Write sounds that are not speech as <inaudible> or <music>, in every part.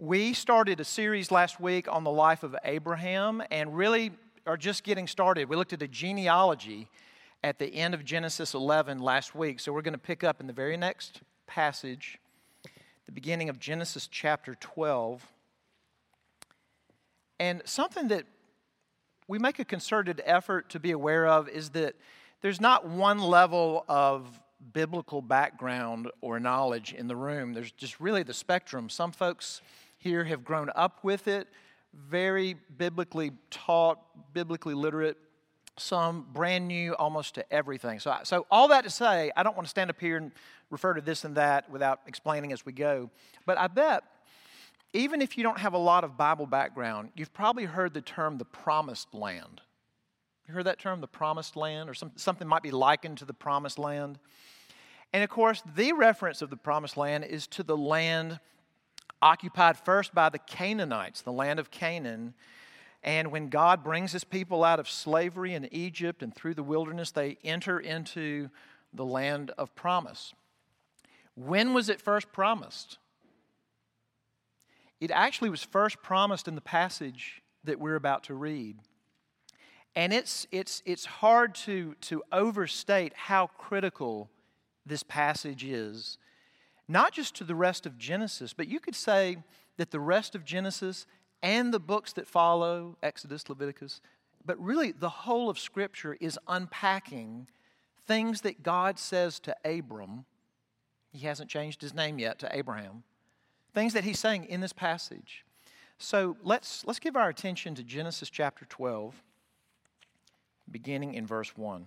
We started a series last week on the life of Abraham and really are just getting started. We looked at a genealogy at the end of Genesis 11 last week. So we're going to pick up in the very next passage, the beginning of Genesis chapter 12. And something that we make a concerted effort to be aware of is that there's not one level of biblical background or knowledge in the room. There's just really the spectrum. Some folks here have grown up with it, very biblically taught, biblically literate, some brand new almost to everything. So, so all that to say, I don't want to stand up here and refer to this and that without explaining as we go. But I bet even if you don't have a lot of Bible background, you've probably heard the term the promised land. You heard that term, the promised land, or some, something might be likened to the promised land. And of course, the reference of the promised land is to the land occupied first by the Canaanites, the land of Canaan. And when God brings his people out of slavery in Egypt and through the wilderness, they enter into the land of promise. When was it first promised? It actually was first promised in the passage that we're about to read. And it's, it's, it's hard to, to overstate how critical this passage is not just to the rest of Genesis, but you could say that the rest of Genesis and the books that follow, Exodus, Leviticus, but really the whole of Scripture is unpacking things that God says to Abram. He hasn't changed his name yet to Abraham. Things that he's saying in this passage. So let's, let's give our attention to Genesis chapter 12, beginning in verse 1.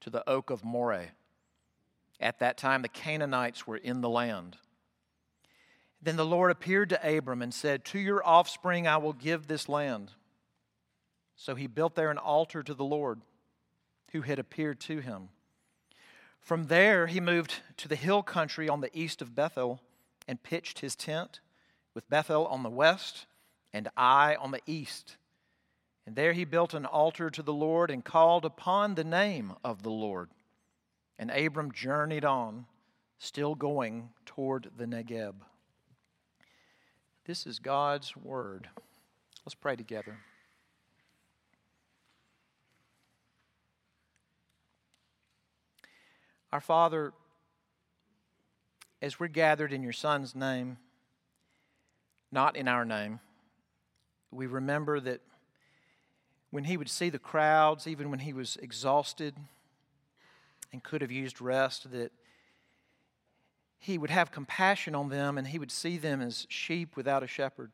to the oak of Moreh. At that time, the Canaanites were in the land. Then the Lord appeared to Abram and said, To your offspring I will give this land. So he built there an altar to the Lord who had appeared to him. From there, he moved to the hill country on the east of Bethel and pitched his tent, with Bethel on the west and Ai on the east. And there he built an altar to the Lord and called upon the name of the Lord. And Abram journeyed on, still going toward the Negeb. This is God's word. Let's pray together. Our Father, as we're gathered in your Son's name, not in our name, we remember that when he would see the crowds, even when he was exhausted and could have used rest, that he would have compassion on them and he would see them as sheep without a shepherd.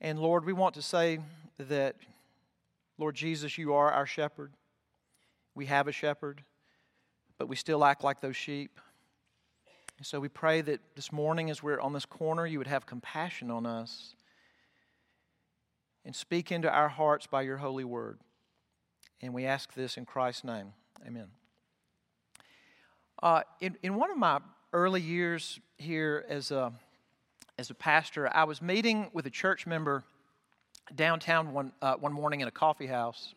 And Lord, we want to say that, Lord Jesus, you are our shepherd. We have a shepherd, but we still act like those sheep. And so we pray that this morning, as we're on this corner, you would have compassion on us and speak into our hearts by your holy word. And we ask this in Christ's name. Amen. Uh, in, in one of my early years here as a, as a pastor, I was meeting with a church member downtown one, uh, one morning in a coffee house.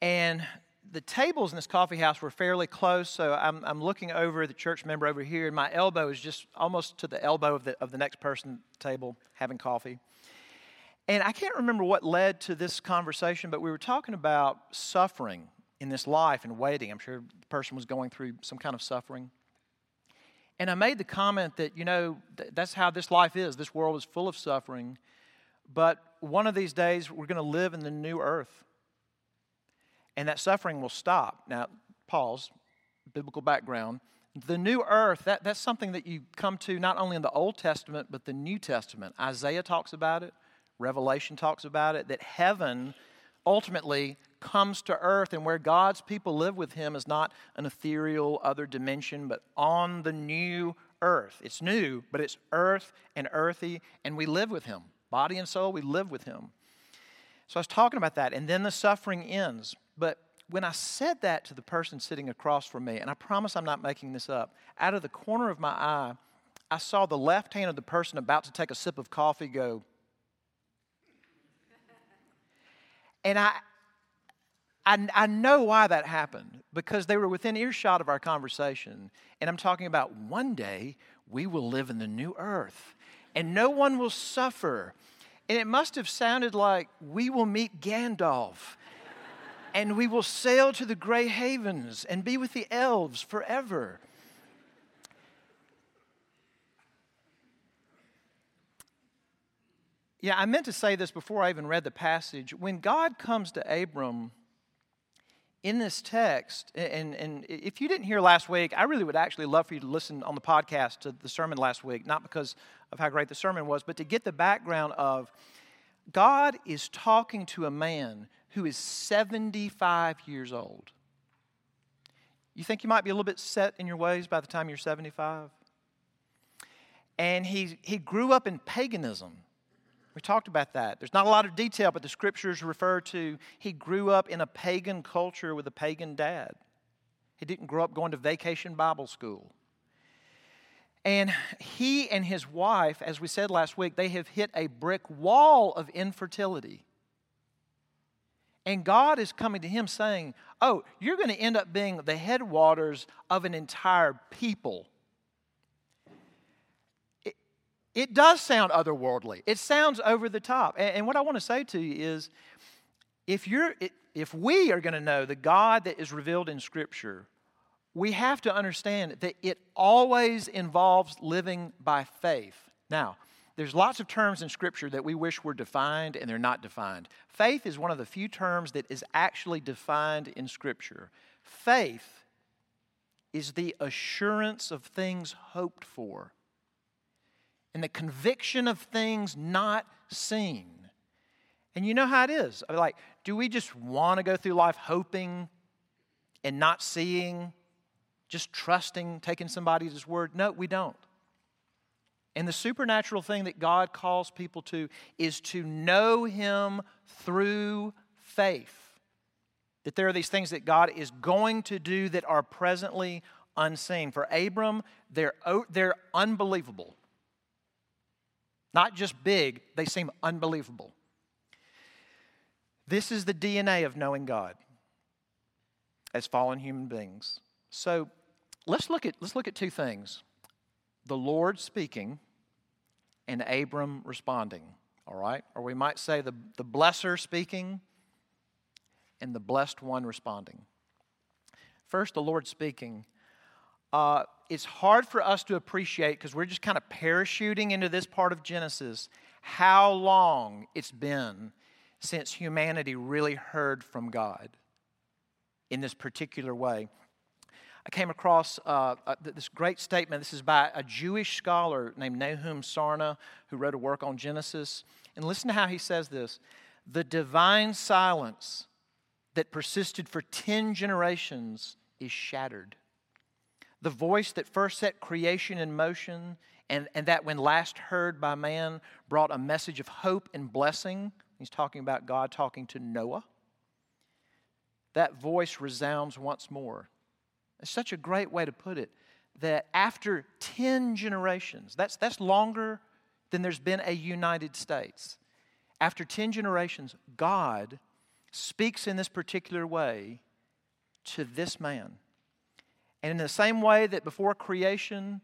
And the tables in this coffee house were fairly close, so I'm, I'm looking over the church member over here, and my elbow is just almost to the elbow of the, of the next person table having coffee. And I can't remember what led to this conversation, but we were talking about suffering in this life and waiting. I'm sure the person was going through some kind of suffering. And I made the comment that, you know, th- that's how this life is. This world is full of suffering. But one of these days, we're going to live in the new earth. And that suffering will stop. Now, pause, biblical background. The new earth, that, that's something that you come to not only in the Old Testament, but the New Testament. Isaiah talks about it, Revelation talks about it, that heaven ultimately comes to earth and where God's people live with Him is not an ethereal other dimension, but on the new earth. It's new, but it's earth and earthy, and we live with Him. Body and soul, we live with Him. So I was talking about that, and then the suffering ends. But when I said that to the person sitting across from me, and I promise I'm not making this up, out of the corner of my eye, I saw the left hand of the person about to take a sip of coffee go, And I, I, I know why that happened because they were within earshot of our conversation. And I'm talking about one day we will live in the new earth and no one will suffer. And it must have sounded like we will meet Gandalf and we will sail to the Grey Havens and be with the elves forever. Yeah, I meant to say this before I even read the passage. When God comes to Abram in this text, and, and if you didn't hear last week, I really would actually love for you to listen on the podcast to the sermon last week, not because of how great the sermon was, but to get the background of God is talking to a man who is 75 years old. You think you might be a little bit set in your ways by the time you're 75? And he, he grew up in paganism. We talked about that. There's not a lot of detail, but the scriptures refer to he grew up in a pagan culture with a pagan dad. He didn't grow up going to vacation Bible school. And he and his wife, as we said last week, they have hit a brick wall of infertility. And God is coming to him saying, Oh, you're going to end up being the headwaters of an entire people. It does sound otherworldly. It sounds over the top. And, and what I want to say to you is if, you're, if we are going to know the God that is revealed in Scripture, we have to understand that it always involves living by faith. Now, there's lots of terms in Scripture that we wish were defined and they're not defined. Faith is one of the few terms that is actually defined in Scripture. Faith is the assurance of things hoped for and the conviction of things not seen. And you know how it is. Like, do we just want to go through life hoping and not seeing, just trusting, taking somebody's word? No, we don't. And the supernatural thing that God calls people to is to know Him through faith. That there are these things that God is going to do that are presently unseen. For Abram, they're, they're unbelievable. Not just big, they seem unbelievable. This is the DNA of knowing God as fallen human beings. So let's look at, let's look at two things the Lord speaking and Abram responding. All right? Or we might say the, the blesser speaking and the blessed one responding. First, the Lord speaking. Uh, it's hard for us to appreciate because we're just kind of parachuting into this part of Genesis how long it's been since humanity really heard from God in this particular way. I came across uh, uh this great statement. This is by a Jewish scholar named Nahum Sarna, who wrote a work on Genesis. And listen to how he says this The divine silence that persisted for 10 generations is shattered the voice that first set creation in motion and, and that when last heard by man brought a message of hope and blessing. He's talking about God talking to Noah. That voice resounds once more. It's such a great way to put it that after 10 generations, that's, that's longer than there's been a United States. After 10 generations, God speaks in this particular way to this man. And in the same way that before creation,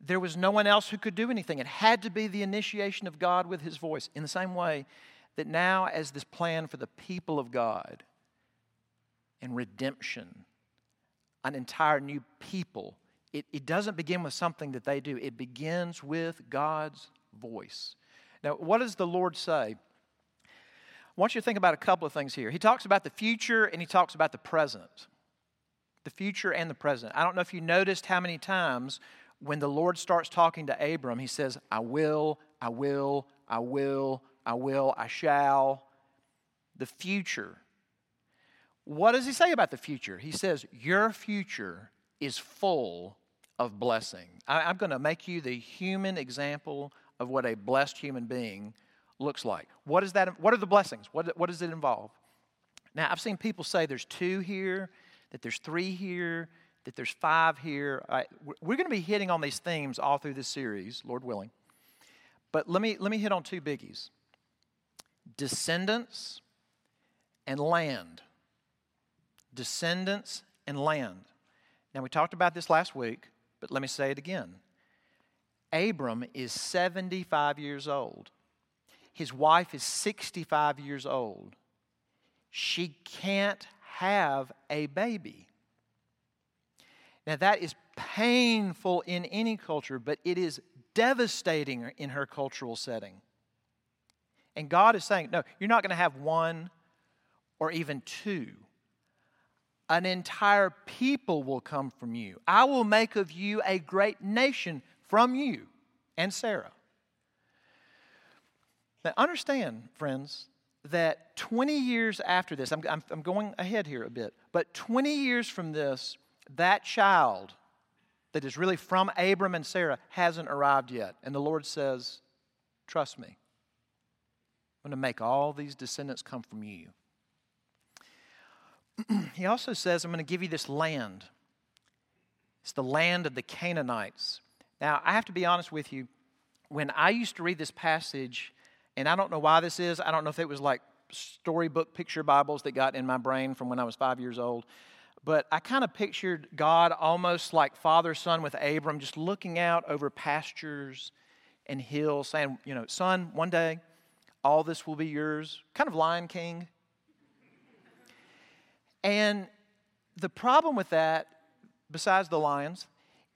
there was no one else who could do anything, it had to be the initiation of God with his voice. In the same way that now, as this plan for the people of God, and redemption, an entire new people. It, it doesn't begin with something that they do, it begins with God's voice. Now, what does the Lord say? I want you to think about a couple of things here. He talks about the future and he talks about the present. The future and the present. I don't know if you noticed how many times when the Lord starts talking to Abram, he says, I will, I will, I will, I will, I shall. The future. What does he say about the future? He says, Your future is full of blessing. I, am going to make you the human example of what a blessed human being looks like. What is that? What are the blessings? What, what does it involve? Now, I've seen people say there's two here, that there's three here, that there's five here. We're going to be hitting on these themes all through this series, Lord willing. But let me, let me hit on two biggies descendants and land. Descendants and land. Now, we talked about this last week, but let me say it again. Abram is 75 years old. His wife is 65 years old. She can't have a baby. Now, that is painful in any culture, but it is devastating in her cultural setting. And God is saying, no, you're not going to have one or even two. An entire people will come from you. I will make of you a great nation from you and Sarah. Now, understand, friends, that 20 years after this, I'm, I'm, I'm, going ahead here a bit, but 20 years from this, that child that is really from Abram and Sarah hasn't arrived yet. And the Lord says, Trust me. I'm going to make all these descendants come from you. <clears throat> he also says, I'm going to give you this land. It's the land of the Canaanites. Now, I have to be honest with you. When I used to read this passage, and I don't know why this is, I don't know if it was like storybook picture Bibles that got in my brain from when I was five years old. But I kind of pictured God almost like father son with Abram, just looking out over pastures and hills, saying, You know, son, one day all this will be yours. Kind of Lion King. And the problem with that, besides the lions,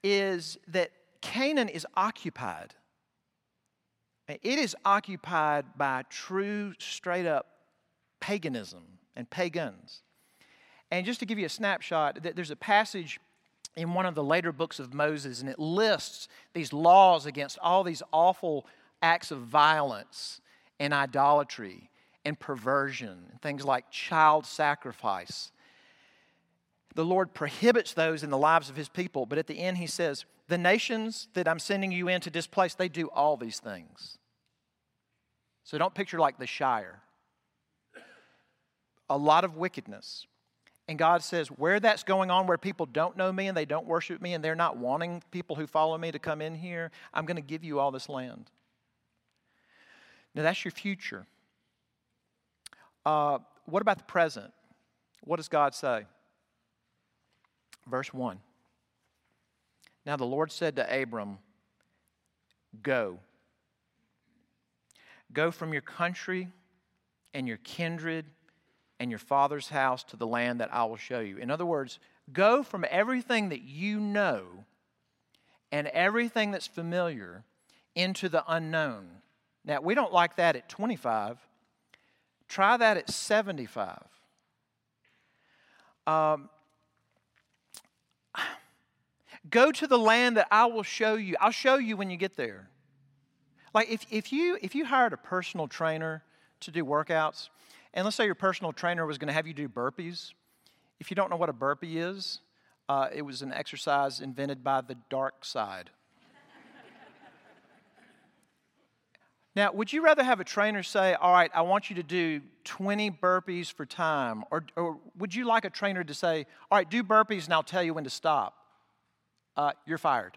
is that Canaan is occupied. It is occupied by true, straight up paganism and pagans. And just to give you a snapshot, there's a passage in one of the later books of Moses, and it lists these laws against all these awful acts of violence and idolatry and perversion, and things like child sacrifice. The Lord prohibits those in the lives of his people, but at the end he says, The nations that I'm sending you in to displace, they do all these things. So don't picture like the Shire. A lot of wickedness. And God says, where that's going on, where people don't know me and they don't worship me and they're not wanting people who follow me to come in here, I'm going to give you all this land. Now, that's your future. Uh, what about the present? What does God say? Verse 1. Now the Lord said to Abram, Go. Go from your country and your kindred and your father's house to the land that I will show you. In other words, go from everything that you know and everything that's familiar into the unknown. Now, we don't like that at 25. Try that at 75. Um, go to the land that I will show you. I'll show you when you get there. Like if, if you if you hired a personal trainer to do workouts, and let's say your personal trainer was going to have you do burpees. If you don't know what a burpee is, uh, it was an exercise invented by the dark side. <laughs> now, would you rather have a trainer say, All right, I want you to do 20 burpees for time? Or, or would you like a trainer to say, All right, do burpees and I'll tell you when to stop? Uh, you're fired.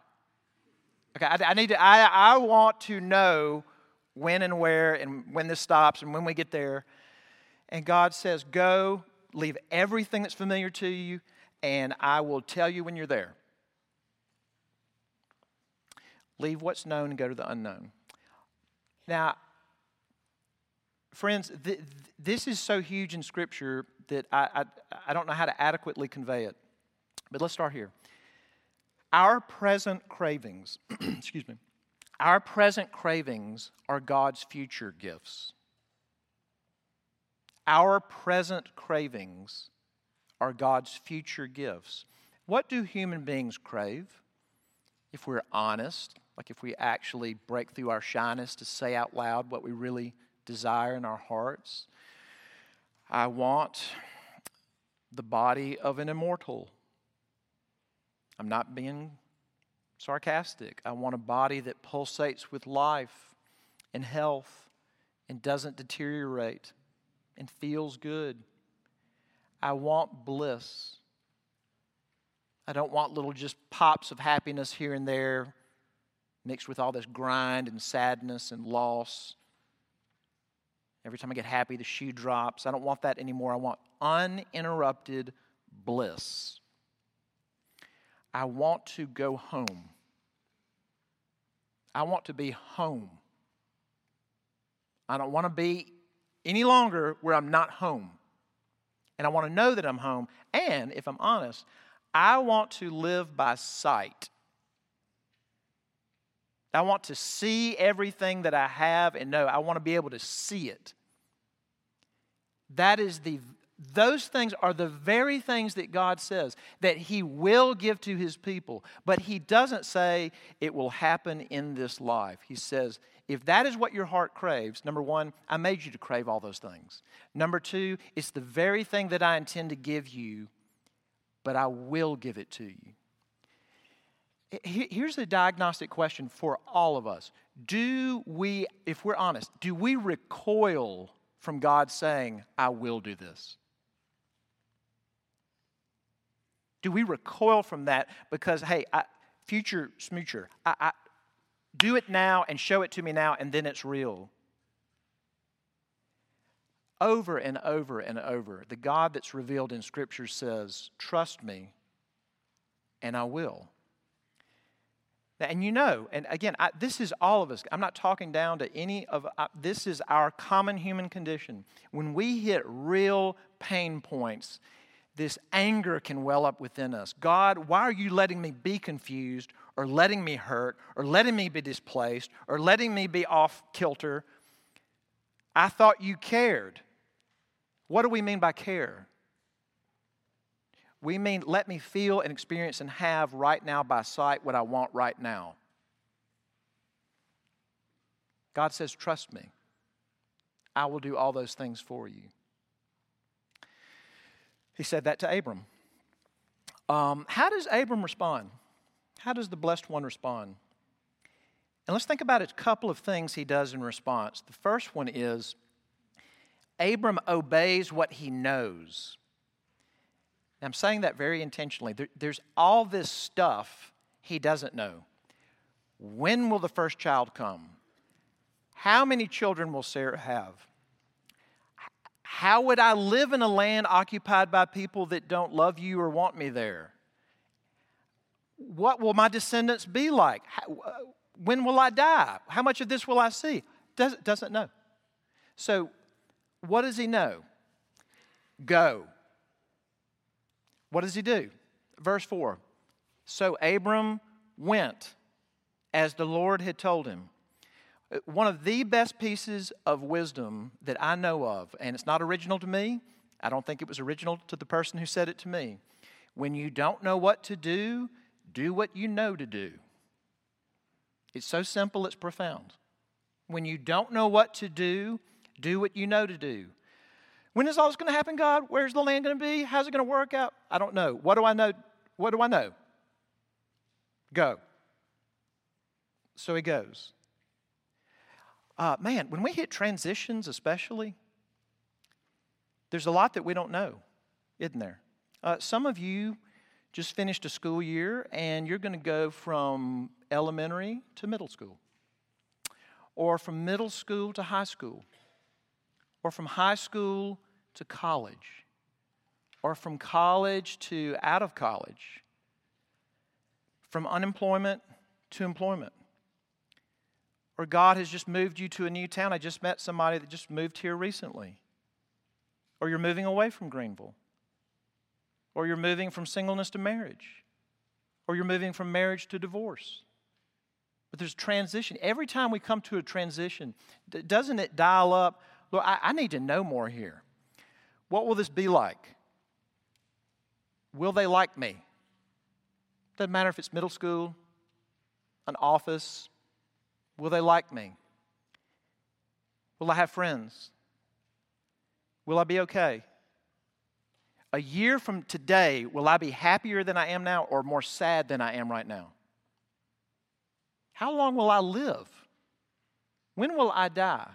Okay, I, I need to, I, I want to know when and where and when this stops and when we get there. And God says, Go, leave everything that's familiar to you, and I will tell you when you're there. Leave what's known and go to the unknown. Now, friends, th- this is so huge in Scripture that I, I, I don't know how to adequately convey it. But let's start here. Our present cravings, <clears throat> excuse me, our present cravings are God's future gifts. Our present cravings are God's future gifts. What do human beings crave? If we're honest, like if we actually break through our shyness to say out loud what we really desire in our hearts, I want the body of an immortal. I'm not being sarcastic. I want a body that pulsates with life and health and doesn't deteriorate and feels good. I want bliss. I don't want little just pops of happiness here and there mixed with all this grind and sadness and loss. Every time I get happy, the shoe drops. I don't want that anymore. I want uninterrupted bliss. I want to go home. I want to be home. I don't want to be any longer where I'm not home. And I want to know that I'm home. And if I'm honest, I want to live by sight. I want to see everything that I have and know. I want to be able to see it. That is the those things are the very things that God says that He will give to His people. But He doesn't say it will happen in this life. He says, if that is what your heart craves, number one, I made you to crave all those things. Number two, it's the very thing that I intend to give you, but I will give it to you. Here's a diagnostic question for all of us. Do we, if we're honest, do we recoil from God saying, I will do this? Do we recoil from that because, hey, I, future smoocher, I, I, do it now and show it to me now, and then it's real? Over and over and over, the God that's revealed in Scripture says, Trust me, and I will. And you know, and again, I, this is all of us. I'm not talking down to any of uh, this is our common human condition. When we hit real pain points, this anger can well up within us. God, why are you letting me be confused or letting me hurt or letting me be displaced or letting me be off kilter? I thought you cared. What do we mean by care? We mean let me feel and experience and have right now by sight what I want right now. God says, Trust me. I will do all those things for you. He said that to Abram. Um, how does Abram respond? How does the blessed one respond? And let's think about a couple of things he does in response. The first one is Abram obeys what he knows. Now, I'm saying that very intentionally. There, there's all this stuff he doesn't know. When will the first child come? How many children will Sarah have? How would I live in a land occupied by people that don't love you or want me there? What will my descendants be like? Uh, when will I die? How much of this will I see? Does, doesn't know. So, what does he know? Go. What does he do? Verse 4 So Abram went as the Lord had told him. Uh, one of the best pieces of wisdom that I know of, and it's not original to me, I don't think it was original to the person who said it to me. When you don't know what to do, do what you know to do. It's so simple, it's profound. When you don't know what to do, do what you know to do. When is all this going to happen, God? Where's the land going to be? How's it going to work out? I don't know. What do I know? What do I know? Go. So he goes. Uh, man, when we hit transitions, especially, there's a lot that we don't know, isn't there? Uh, some of you just finished a school year and you're going to go from elementary to middle school, or from middle school to high school, or from high school to college, or from college to out of college, from unemployment to employment or God has just moved you to a new town. I just met somebody that just moved here recently. or you're moving away from Greenville, or you're moving from singleness to marriage, or you're moving from marriage to divorce. But there's transition. Every time we come to a transition, doesn't it dial up? Lord, I, I need to know more here. What will this be like? Will they like me? Doesn't matter if it's middle school, an office. Will they like me? Will I have friends? Will I be okay? A year from today, will I be happier than I am now or more sad than I am right now? How long will I live? When will I die?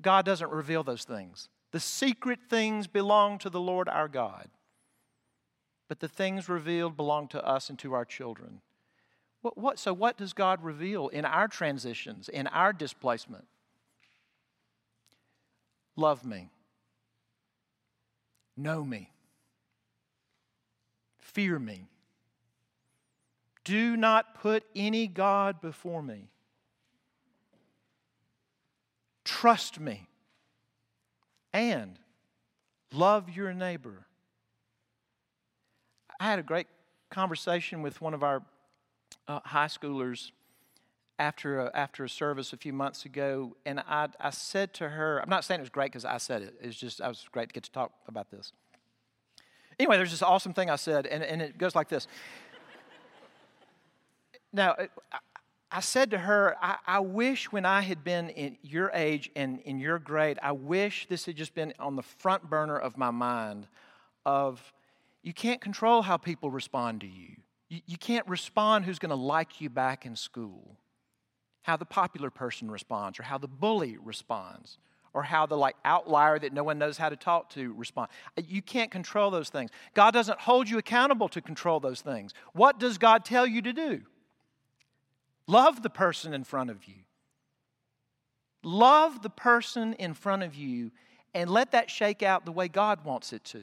God doesn't reveal those things. The secret things belong to the Lord our God, but the things revealed belong to us and to our children. What, what, so, what does God reveal in our transitions, in our displacement? Love me, know me, fear me. Do not put any God before me. Trust me and love your neighbor. I had a great conversation with one of our uh, high schoolers after a, after a service a few months ago, and I, I said to her, I'm not saying it was great because I said it. It's just I was great to get to talk about this. Anyway, there's this awesome thing I said, and, and it goes like this. <laughs> now, I said to her, I, I, wish when I had been in your age and in your grade, I wish this had just been on the front burner of my mind of you can't control how people respond to you. You, you can't respond who's going to like you back in school, how the popular person responds, or how the bully responds, or how the like outlier that no one knows how to talk to respond. You can't control those things. God doesn't hold you accountable to control those things. What does God tell you to do? Love the person in front of you. Love the person in front of you and let that shake out the way God wants it to.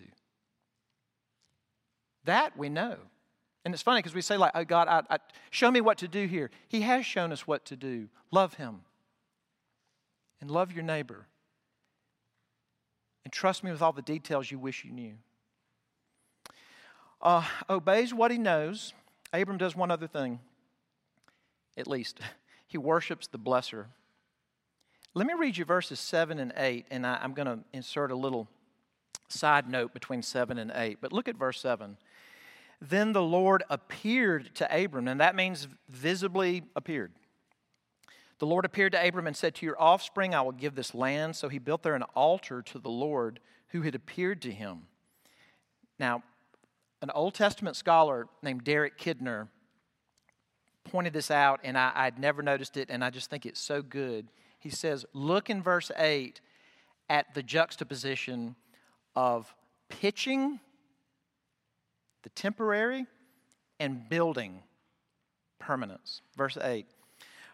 That we know. And it's funny because we say, like, oh, God, I, I, show me what to do here. He has shown us what to do. Love Him. And love your neighbor. And trust me with all the details you wish you knew. Uh, obeys what he knows. Abram does one other thing, at least. <laughs> He worships the blesser. Let me read you verses 7 and 8, and I, I'm going to insert a little side note between 7 and 8. But look at verse 7. Then the Lord appeared to Abram, and that means visibly appeared. The Lord appeared to Abram and said, To your offspring I will give this land. So he built there an altar to the Lord who had appeared to him. Now, an Old Testament scholar named Derek Kidner pointed this out, and I, would never noticed it, and I just think it's so good. He says, Look in verse 8 at the juxtaposition of pitching the temporary and building permanence. Verse 8.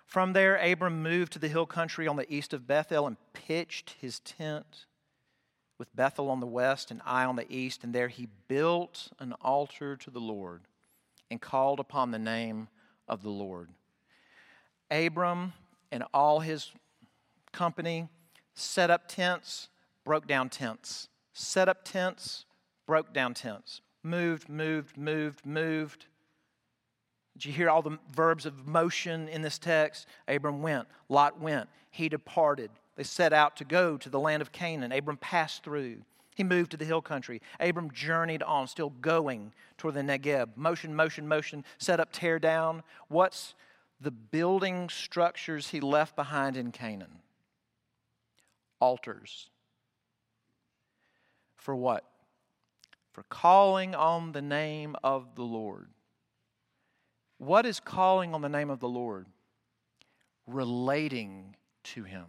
From there, Abram moved to the hill country on the east of Bethel and pitched his tent with Bethel on the west and Ai on the east. And there he built an altar to the Lord and called upon the name of the Lord. Abram and all his company set up tents, broke down tents, set up tents, broke down tents moved, moved, moved, moved. Did you hear all the verbs of motion in this text? Abram went, Lot went, he departed. They set out to go to the land of Canaan. Abram passed through. He moved to the hill country. Abram journeyed on, still going toward the Negeb. Motion, motion, motion, set up, tear down. What's the building structures he left behind in Canaan? Altars. For what? For calling on the name of the Lord. What is calling on the name of the Lord? Relating to Him.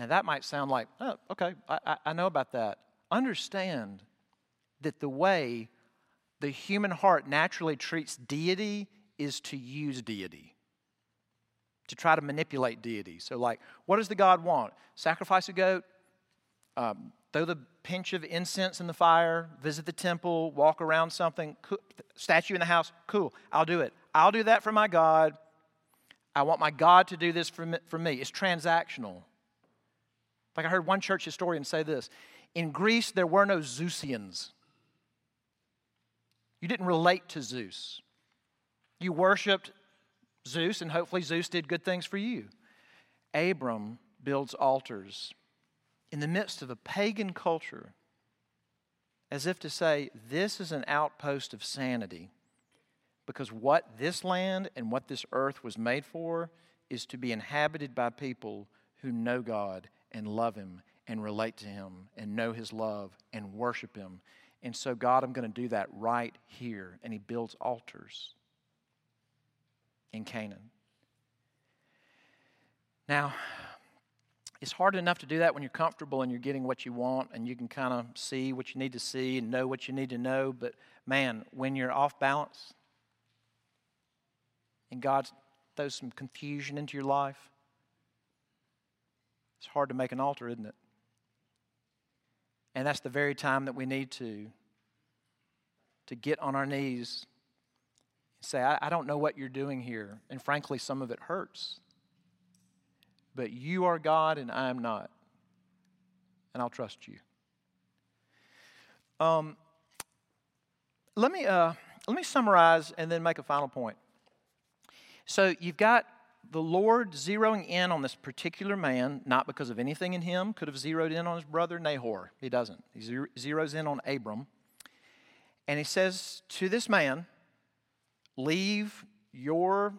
Now, that might sound like, oh, okay, I, I know about that. Understand that the way the human heart naturally treats deity is to use deity, to try to manipulate deity. So, like, what does the God want? Sacrifice a goat, um, throw the pinch of incense in the fire, visit the temple, walk around something, statue in the house, cool, I'll do it. I'll do that for my God. I want my God to do this for me. For me. It's transactional. Like I heard one church historian say this In Greece, there were no Zeusians. You didn't relate to Zeus. You worshiped Zeus, and hopefully, Zeus did good things for you. Abram builds altars in the midst of a pagan culture as if to say, This is an outpost of sanity. Because what this land and what this earth was made for is to be inhabited by people who know God and love Him and relate to Him and know His love and worship Him. And so, God, I'm going to do that right here. And He builds altars in Canaan. Now, it's hard enough to do that when you're comfortable and you're getting what you want and you can kind of see what you need to see and know what you need to know. But man, when you're off balance and God throws some confusion into your life, it's hard to make an altar, isn't it? And that's the very time that we need to to get on our knees and say, I, I don't know what you're doing here. And frankly, some of it hurts but you are God and I am not. And I'll trust you. Um, let, me, uh, let me summarize and then make a final point. So you've got the Lord zeroing in on this particular man, not because of anything in him, could have zeroed in on his brother Nahor. He doesn't. He zeroes in on Abram. And he says to this man, Leave your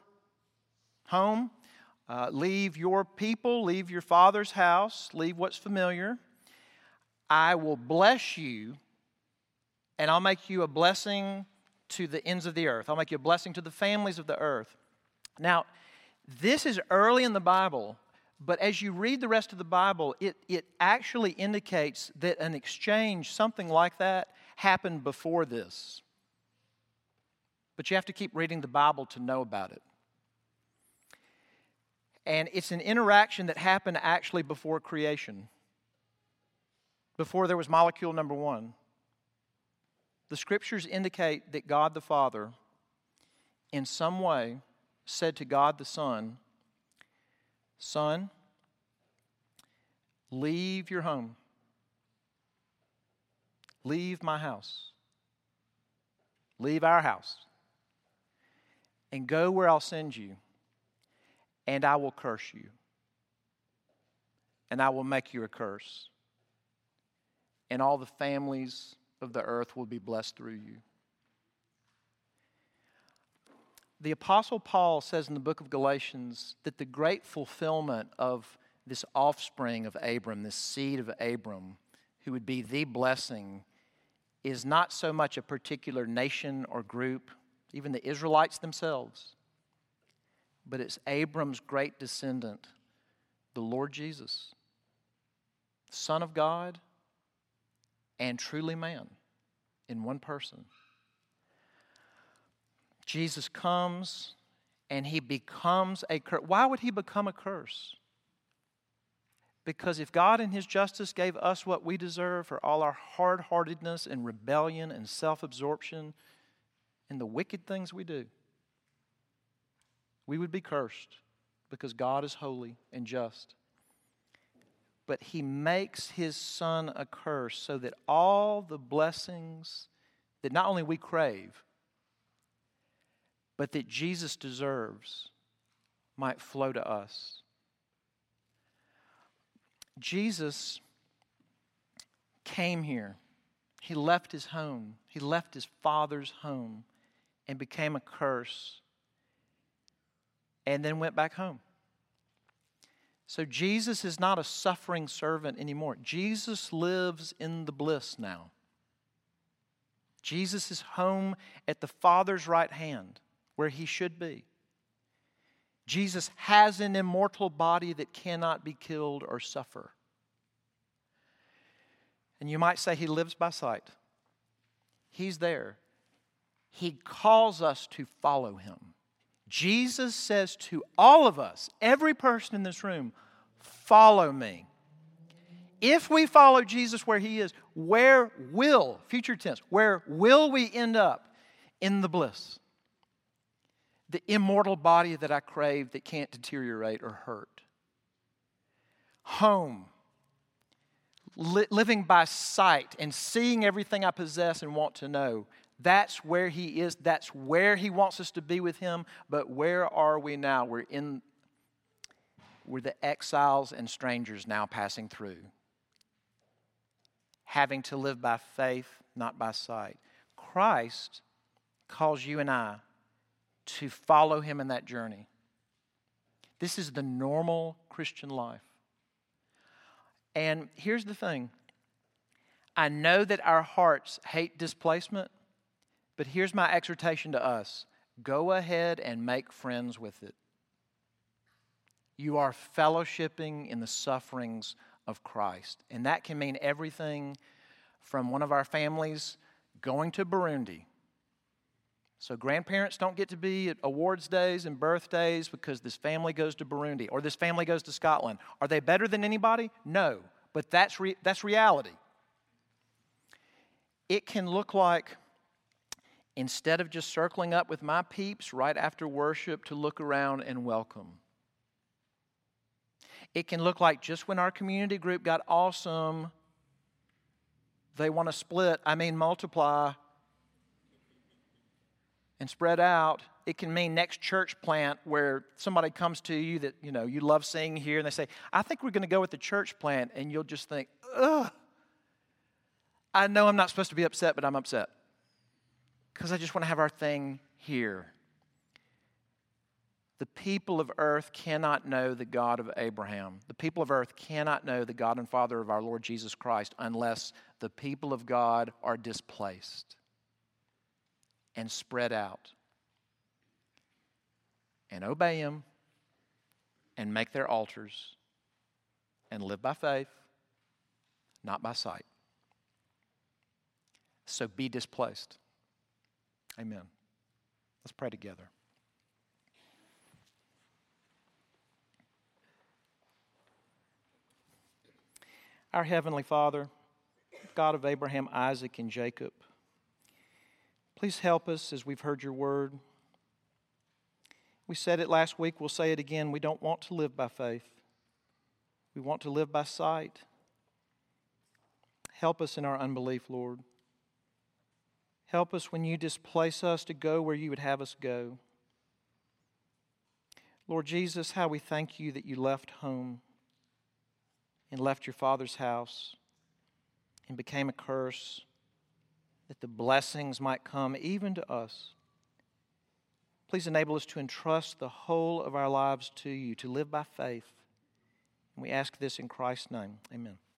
home, uh, leave your people, leave your father's house, leave what's familiar. I will bless you, and I'll make you a blessing to the ends of the earth. I'll make you a blessing to the families of the earth. Now, this is early in the Bible, but as you read the rest of the Bible, it, it actually indicates that an exchange, something like that, happened before this. But you have to keep reading the Bible to know about it. And it's an interaction that happened actually before creation, before there was molecule number one. The scriptures indicate that God the Father, in some way, said to God the Son, Son, leave your home, leave my house, leave our house, and go where I'll send you and I will curse you. And I will make you a curse. And all the families of the earth will be blessed through you. The Apostle Paul says in the book of Galatians that the great fulfillment of this offspring of Abram, this seed of Abram, who would be the blessing, is not so much a particular nation or group, even the Israelites themselves but it's Abram's great descendant, the Lord Jesus, Son of God and truly man in one person. Jesus comes and he becomes a curse. Why would he become a curse? Because if God in his justice gave us what we deserve for all our hard heartedness and rebellion and self absorption and the wicked things we do, we would be cursed because God is holy and just. But He makes His Son a curse so that all the blessings that not only we crave, but that Jesus deserves might flow to us. Jesus came here. He left his home. He left his father's home and became a curse and then went back home. So Jesus is not a suffering servant anymore. Jesus lives in the bliss now. Jesus is home at the Father's right hand, where he should be. Jesus has an immortal body that cannot be killed or suffer. And you might say he lives by sight. He's there. He calls us to follow him. Jesus says to all of us, every person in this room, follow me. If we follow Jesus where he is, where will, future tense, where will we end up? In the bliss. The immortal body that I crave that can't deteriorate or hurt. Home. li- living by sight and seeing everything I possess and want to know. That's where He is. That's where He wants us to be with Him. But where are we now? We're in. We're the exiles and strangers now passing through, having to live by faith, not by sight. Christ calls you and I to follow Him in that journey. This is the normal Christian life. And here's the thing I know that our hearts hate displacement, but here's my exhortation to us go ahead and make friends with it. You are fellowshipping in the sufferings of Christ. And that can mean everything from one of our families going to Burundi so, grandparents don't get to be at awards days and birthdays because this family goes to Burundi or this family goes to Scotland. Are they better than anybody? No, but that's, re- that's reality. It can look like instead of just circling up with my peeps right after worship to look around and welcome. It can look like just when our community group got awesome, they want to split, I mean multiply and spread out, it can mean next church plant where somebody comes to you that you know you love seeing here and they say, I think we're going to go with the church plant, and you'll just think, ugh. I know I'm not supposed to be upset, but I'm upset. Because I just want to have our thing here. The people of earth cannot know the God of Abraham. The people of earth cannot know the God and Father of our Lord Jesus Christ unless the people of God are displaced and spread out and obey Him and make their altars and live by faith, not by sight. So be displaced. Amen. Let's pray together. Our Heavenly Father, God of Abraham, Isaac, and Jacob, Please help us as we've heard your word. We said it last week, we'll say it again. We don't want to live by faith, we want to live by sight. Help us in our unbelief, Lord. Help us when you displace us to go where you would have us go. Lord Jesus, how we thank you that you left home and left your father's house and became a curse that the blessings might come even to us. Please enable us to entrust the whole of our lives to you, to live by faith. And we ask this in Christ's name. Amen.